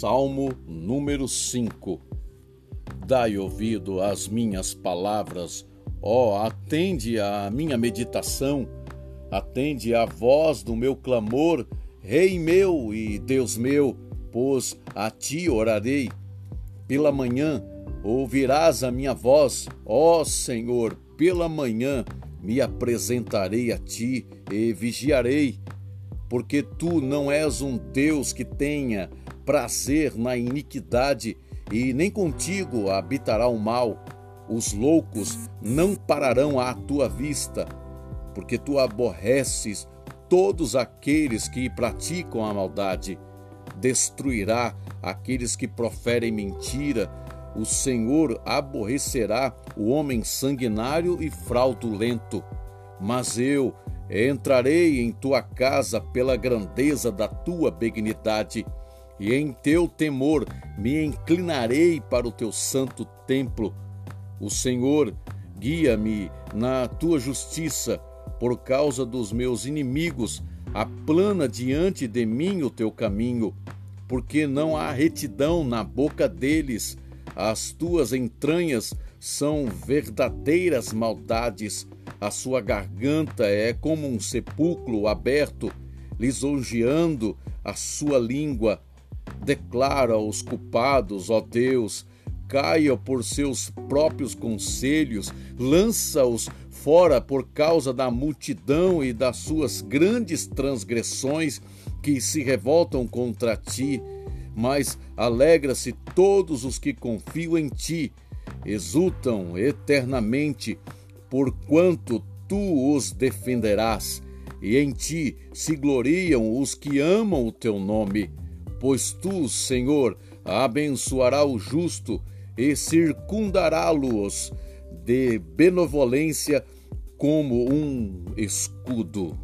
Salmo número 5 Dai ouvido às minhas palavras, ó, atende à minha meditação, atende à voz do meu clamor, Rei meu e Deus meu, pois a ti orarei. Pela manhã ouvirás a minha voz, ó Senhor, pela manhã me apresentarei a ti e vigiarei, porque tu não és um Deus que tenha prazer na iniquidade, e nem contigo habitará o mal. Os loucos não pararão à tua vista, porque tu aborreces todos aqueles que praticam a maldade. Destruirá aqueles que proferem mentira. O Senhor aborrecerá o homem sanguinário e fraudulento. Mas eu entrarei em tua casa pela grandeza da tua benignidade e em teu temor me inclinarei para o teu santo templo. O Senhor guia-me na tua justiça, por causa dos meus inimigos, aplana diante de mim o teu caminho, porque não há retidão na boca deles, as tuas entranhas são verdadeiras maldades, a sua garganta é como um sepulcro aberto, lisonjeando a sua língua declara aos culpados, ó Deus, caia por seus próprios conselhos, lança-os fora por causa da multidão e das suas grandes transgressões que se revoltam contra ti. Mas alegra-se todos os que confiam em ti, exultam eternamente, porquanto tu os defenderás, e em ti se gloriam os que amam o teu nome pois tu, Senhor, abençoará o justo e circundará-los de benevolência como um escudo.